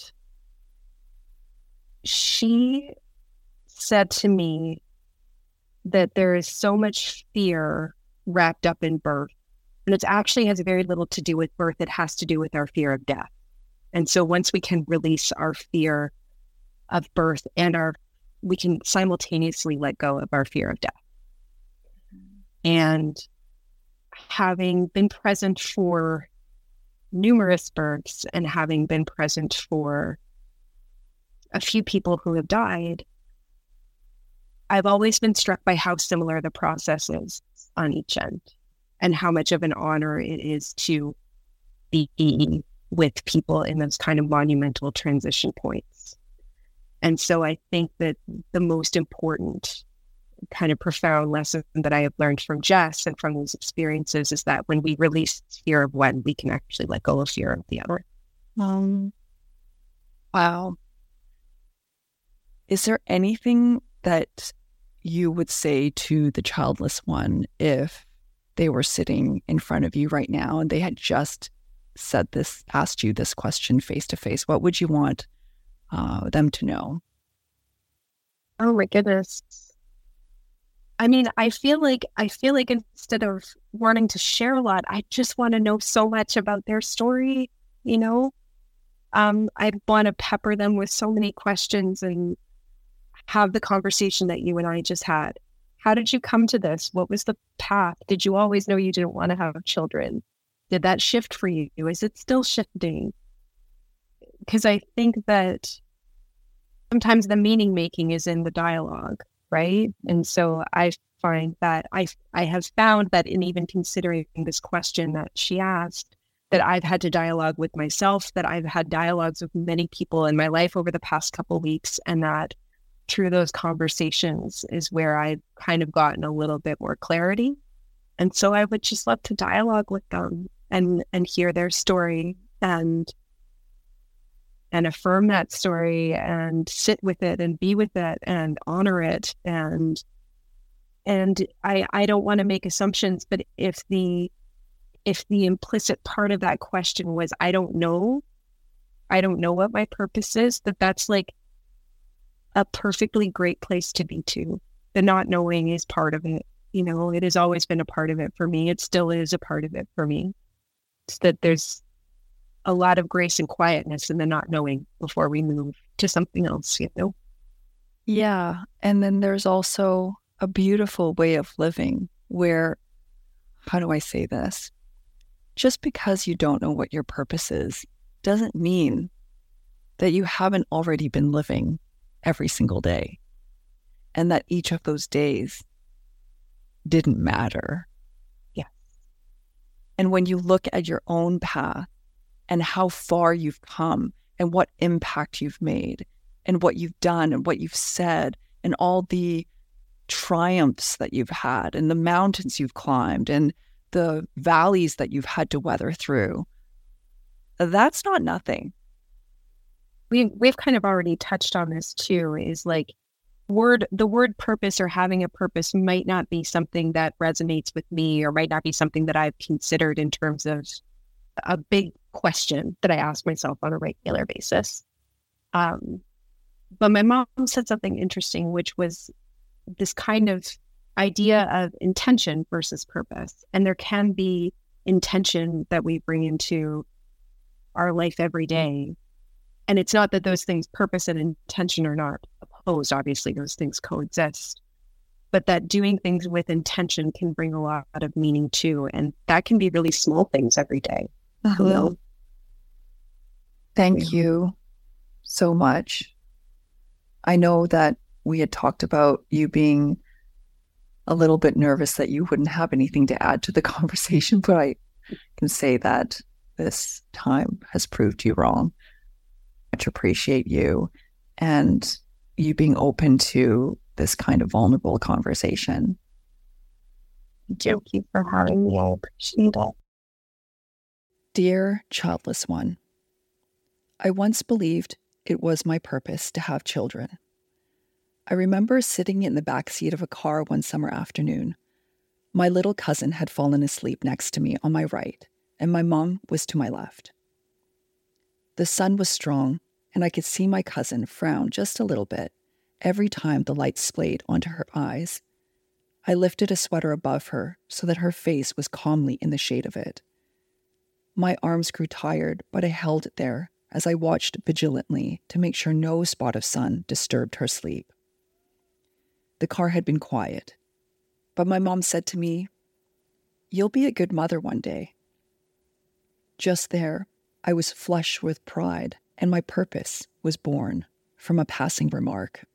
she said to me that there is so much fear wrapped up in birth. And it actually has very little to do with birth. It has to do with our fear of death. And so once we can release our fear of birth and our, we can simultaneously let go of our fear of death. And having been present for numerous births and having been present for a few people who have died, I've always been struck by how similar the process is on each end and how much of an honor it is to be with people in those kind of monumental transition points. And so I think that the most important kind of profound lesson that I have learned from Jess and from these experiences is that when we release fear of one, we can actually let go of fear of the other. Um, wow. Is there anything that you would say to the childless one if they were sitting in front of you right now and they had just said this, asked you this question face to face? What would you want uh, them to know? Oh my goodness. I mean, I feel like I feel like instead of wanting to share a lot, I just want to know so much about their story, you know? Um, I want to pepper them with so many questions and have the conversation that you and I just had. How did you come to this? What was the path? Did you always know you didn't want to have children? Did that shift for you? Is it still shifting? Because I think that sometimes the meaning making is in the dialogue right? And so I find that I I have found that in even considering this question that she asked, that I've had to dialogue with myself, that I've had dialogues with many people in my life over the past couple weeks, and that through those conversations is where I've kind of gotten a little bit more clarity. And so I would just love to dialogue with them and and hear their story and and affirm that story and sit with it and be with it and honor it. And and i i don't want to make assumptions but if the if the implicit part of that question was i don't know i don't know what my purpose is that that's like a perfectly great place to be too. The not knowing is part of it you know it has always been a part of it for me. It still is a part of it for me. It's that there's a lot of grace and quietness in the not knowing before we move to something else, you know? Yeah. And then there's also a beautiful way of living where, how do I say this? Just because you don't know what your purpose is doesn't mean that you haven't already been living every single day and that each of those days didn't matter. Yeah. And when you look at your own path and how far you've come and what impact you've made and what you've done and what you've said and all the triumphs that you've had and the mountains you've climbed and the valleys that you've had to weather through. That's not nothing. We we've kind of already touched on this too is like word the word purpose or having a purpose might not be something that resonates with me or might not be something that I've considered in terms of a big question that I ask myself on a regular basis. Um, but my mom said something interesting, which was this kind of idea of intention versus purpose. And there can be intention that we bring into our life every day. And it's not that those things, purpose and intention, are not opposed. Obviously, those things coexist. But that doing things with intention can bring a lot of meaning too. And that can be really small things every day. Uh-huh. Thank you so much. I know that we had talked about you being a little bit nervous that you wouldn't have anything to add to the conversation, but I can say that this time has proved you wrong. Much appreciate you and you being open to this kind of vulnerable conversation. Thank you for having me. I appreciate it. Dear childless one, I once believed it was my purpose to have children. I remember sitting in the back seat of a car one summer afternoon. My little cousin had fallen asleep next to me on my right, and my mom was to my left. The sun was strong, and I could see my cousin frown just a little bit every time the light splayed onto her eyes. I lifted a sweater above her so that her face was calmly in the shade of it. My arms grew tired, but I held it there as I watched vigilantly to make sure no spot of sun disturbed her sleep. The car had been quiet, but my mom said to me, You'll be a good mother one day. Just there, I was flush with pride, and my purpose was born from a passing remark.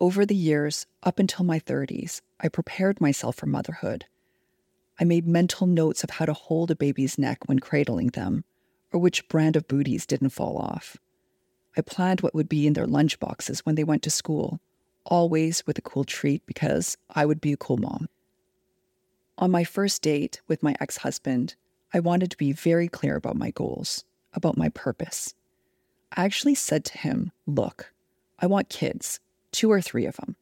Over the years, up until my 30s, I prepared myself for motherhood. I made mental notes of how to hold a baby's neck when cradling them, or which brand of booties didn't fall off. I planned what would be in their lunch boxes when they went to school, always with a cool treat because I would be a cool mom. On my first date with my ex husband, I wanted to be very clear about my goals, about my purpose. I actually said to him, Look, I want kids, two or three of them.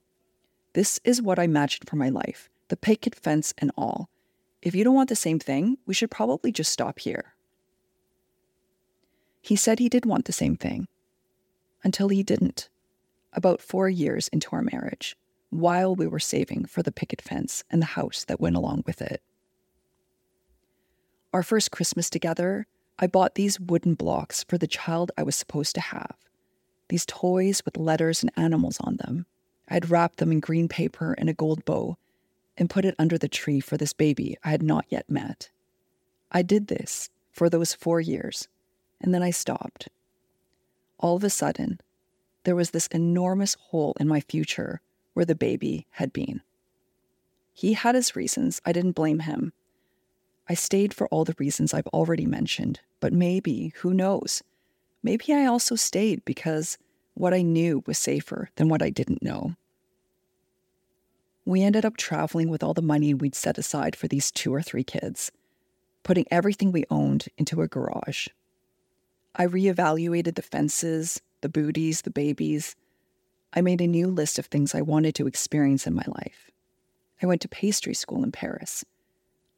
This is what I imagined for my life, the picket fence and all. If you don't want the same thing, we should probably just stop here. He said he did want the same thing, until he didn't, about four years into our marriage, while we were saving for the picket fence and the house that went along with it. Our first Christmas together, I bought these wooden blocks for the child I was supposed to have these toys with letters and animals on them. I'd wrapped them in green paper and a gold bow and put it under the tree for this baby I had not yet met. I did this for those four years, and then I stopped. All of a sudden, there was this enormous hole in my future where the baby had been. He had his reasons, I didn't blame him. I stayed for all the reasons I've already mentioned, but maybe, who knows, maybe I also stayed because what I knew was safer than what I didn't know. We ended up traveling with all the money we'd set aside for these two or three kids, putting everything we owned into a garage. I reevaluated the fences, the booties, the babies. I made a new list of things I wanted to experience in my life. I went to pastry school in Paris.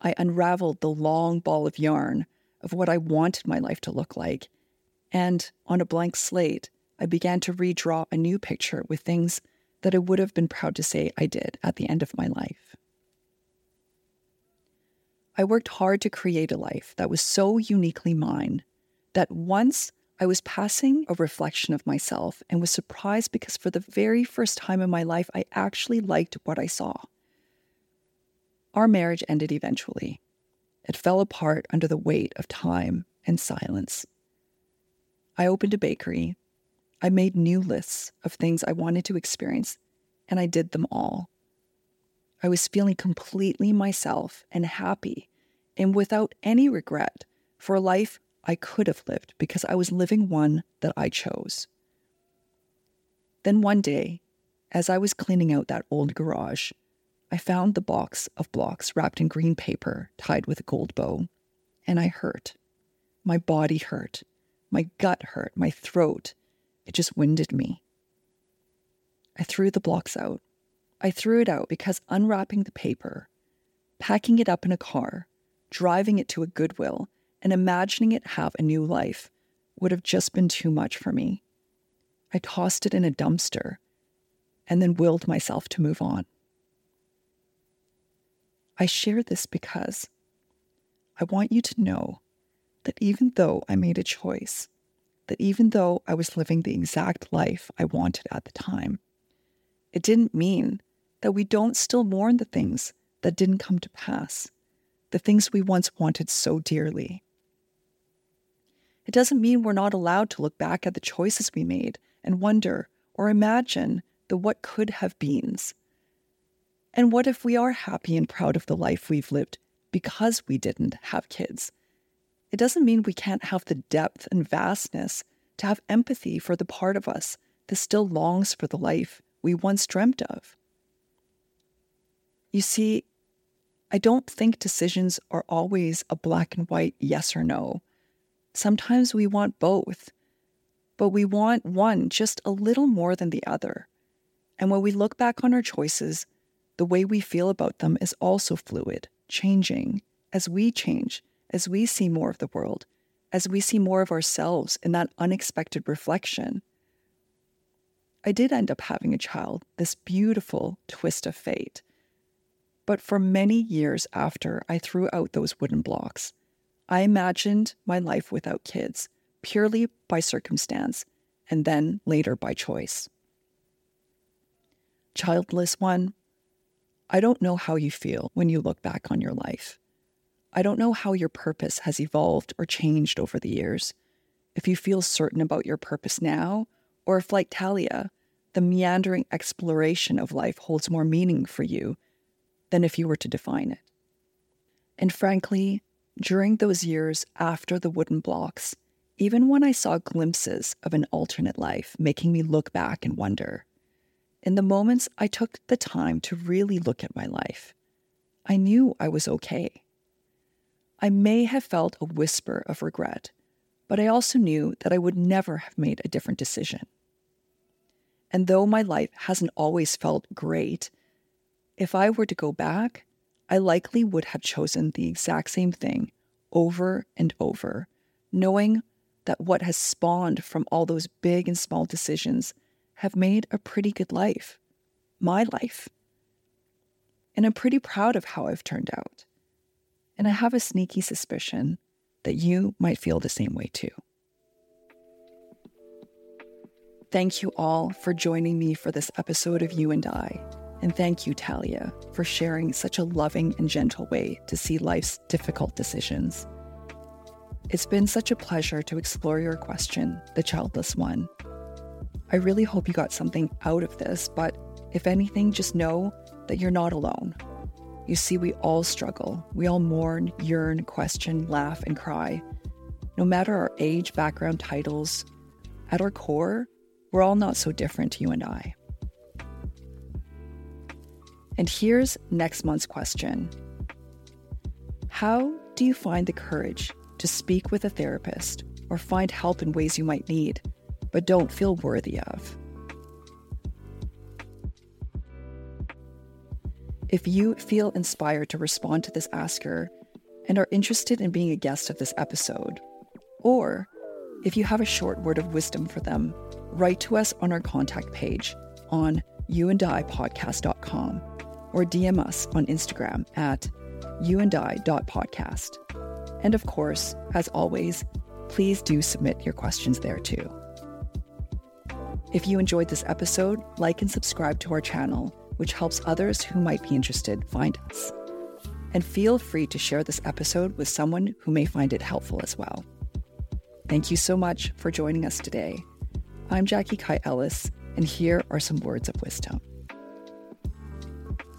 I unraveled the long ball of yarn of what I wanted my life to look like and on a blank slate, I began to redraw a new picture with things that I would have been proud to say I did at the end of my life. I worked hard to create a life that was so uniquely mine that once I was passing a reflection of myself and was surprised because for the very first time in my life, I actually liked what I saw. Our marriage ended eventually. It fell apart under the weight of time and silence. I opened a bakery. I made new lists of things I wanted to experience, and I did them all. I was feeling completely myself and happy, and without any regret for a life I could have lived because I was living one that I chose. Then one day, as I was cleaning out that old garage, I found the box of blocks wrapped in green paper tied with a gold bow, and I hurt. My body hurt my gut hurt, my throat. It just winded me. I threw the blocks out. I threw it out because unwrapping the paper, packing it up in a car, driving it to a Goodwill, and imagining it have a new life would have just been too much for me. I tossed it in a dumpster and then willed myself to move on. I share this because I want you to know that even though I made a choice, that even though I was living the exact life I wanted at the time, it didn't mean that we don't still mourn the things that didn't come to pass, the things we once wanted so dearly. It doesn't mean we're not allowed to look back at the choices we made and wonder or imagine the what could have beens. And what if we are happy and proud of the life we've lived because we didn't have kids it doesn't mean we can't have the depth and vastness to have empathy for the part of us that still longs for the life we once dreamt of. You see, I don't think decisions are always a black and white yes or no. Sometimes we want both, but we want one just a little more than the other. And when we look back on our choices, the way we feel about them is also fluid, changing as we change as we see more of the world, as we see more of ourselves in that unexpected reflection. I did end up having a child, this beautiful twist of fate. But for many years after I threw out those wooden blocks, I imagined my life without kids, purely by circumstance, and then later by choice. Childless one, I don't know how you feel when you look back on your life. I don't know how your purpose has evolved or changed over the years. If you feel certain about your purpose now, or if, like Talia, the meandering exploration of life holds more meaning for you than if you were to define it. And frankly, during those years after the wooden blocks, even when I saw glimpses of an alternate life making me look back and wonder, in the moments I took the time to really look at my life, I knew I was okay. I may have felt a whisper of regret, but I also knew that I would never have made a different decision. And though my life hasn't always felt great, if I were to go back, I likely would have chosen the exact same thing over and over, knowing that what has spawned from all those big and small decisions have made a pretty good life. My life. And I'm pretty proud of how I've turned out. And I have a sneaky suspicion that you might feel the same way too. Thank you all for joining me for this episode of You and I. And thank you, Talia, for sharing such a loving and gentle way to see life's difficult decisions. It's been such a pleasure to explore your question, the childless one. I really hope you got something out of this, but if anything, just know that you're not alone. You see, we all struggle. We all mourn, yearn, question, laugh, and cry. No matter our age, background, titles, at our core, we're all not so different, you and I. And here's next month's question How do you find the courage to speak with a therapist or find help in ways you might need, but don't feel worthy of? If you feel inspired to respond to this asker and are interested in being a guest of this episode, or if you have a short word of wisdom for them, write to us on our contact page on youandipodcast.com or DM us on Instagram at youandi.podcast. And of course, as always, please do submit your questions there too. If you enjoyed this episode, like and subscribe to our channel, which helps others who might be interested find us. And feel free to share this episode with someone who may find it helpful as well. Thank you so much for joining us today. I'm Jackie Kai Ellis, and here are some words of wisdom.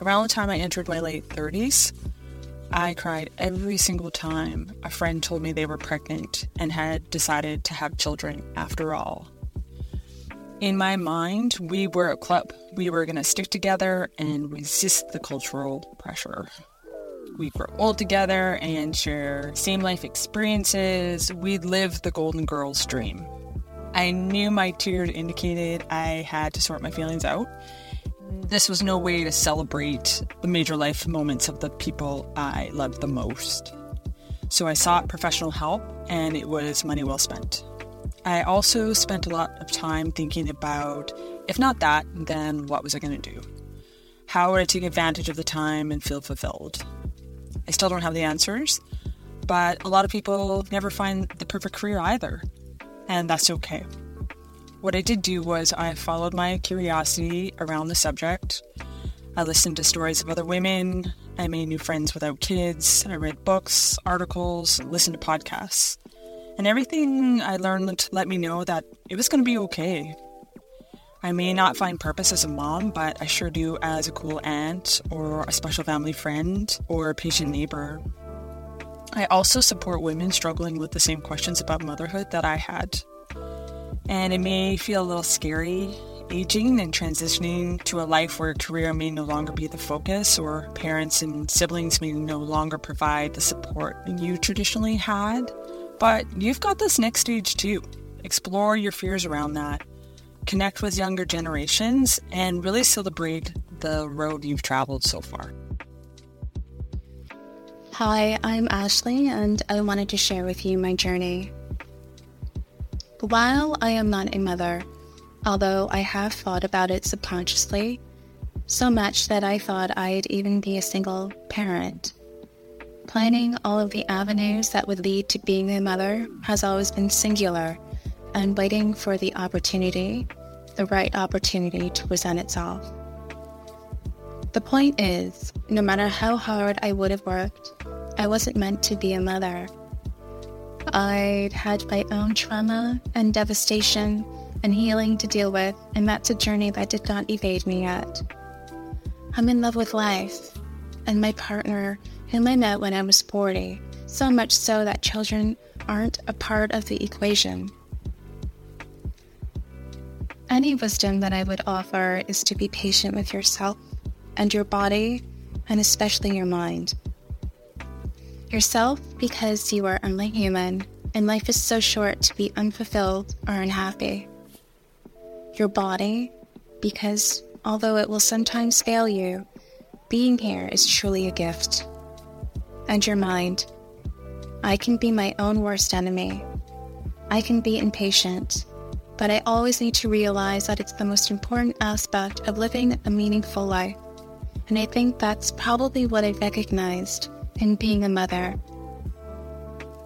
Around the time I entered my late 30s, I cried every single time a friend told me they were pregnant and had decided to have children after all. In my mind, we were a club. We were going to stick together and resist the cultural pressure. We grow old together and share same life experiences. We'd live the Golden Girls dream. I knew my tears indicated I had to sort my feelings out. This was no way to celebrate the major life moments of the people I loved the most. So I sought professional help, and it was money well spent. I also spent a lot of time thinking about if not that, then what was I going to do? How would I take advantage of the time and feel fulfilled? I still don't have the answers, but a lot of people never find the perfect career either and that's okay. What I did do was I followed my curiosity around the subject. I listened to stories of other women. I made new friends without kids. I read books, articles, listened to podcasts. And everything I learned let me know that it was going to be okay. I may not find purpose as a mom, but I sure do as a cool aunt or a special family friend or a patient neighbor. I also support women struggling with the same questions about motherhood that I had. And it may feel a little scary aging and transitioning to a life where career may no longer be the focus, or parents and siblings may no longer provide the support you traditionally had. But you've got this next stage too. Explore your fears around that, connect with younger generations, and really celebrate the road you've traveled so far. Hi, I'm Ashley, and I wanted to share with you my journey. While I am not a mother, although I have thought about it subconsciously, so much that I thought I'd even be a single parent. Planning all of the avenues that would lead to being a mother has always been singular and waiting for the opportunity, the right opportunity to present itself. The point is, no matter how hard I would have worked, I wasn't meant to be a mother. I'd had my own trauma and devastation and healing to deal with, and that's a journey that did not evade me yet. I'm in love with life and my partner, whom I met when I was 40, so much so that children aren't a part of the equation. Any wisdom that I would offer is to be patient with yourself and your body, and especially your mind. Yourself, because you are only human, and life is so short to be unfulfilled or unhappy. Your body, because although it will sometimes fail you, being here is truly a gift. And your mind. I can be my own worst enemy. I can be impatient, but I always need to realize that it's the most important aspect of living a meaningful life. And I think that's probably what I recognized in being a mother.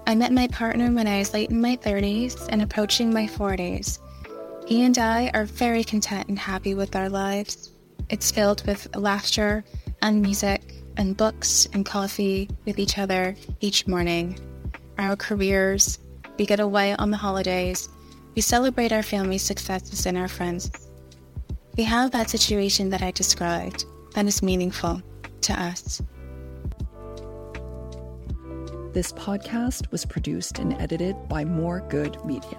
I met my partner when I was late in my 30s and approaching my 40s. He and I are very content and happy with our lives. It's filled with laughter and music and books and coffee with each other each morning. Our careers, we get away on the holidays, we celebrate our family's successes and our friends. We have that situation that I described that is meaningful to us. This podcast was produced and edited by More Good Media.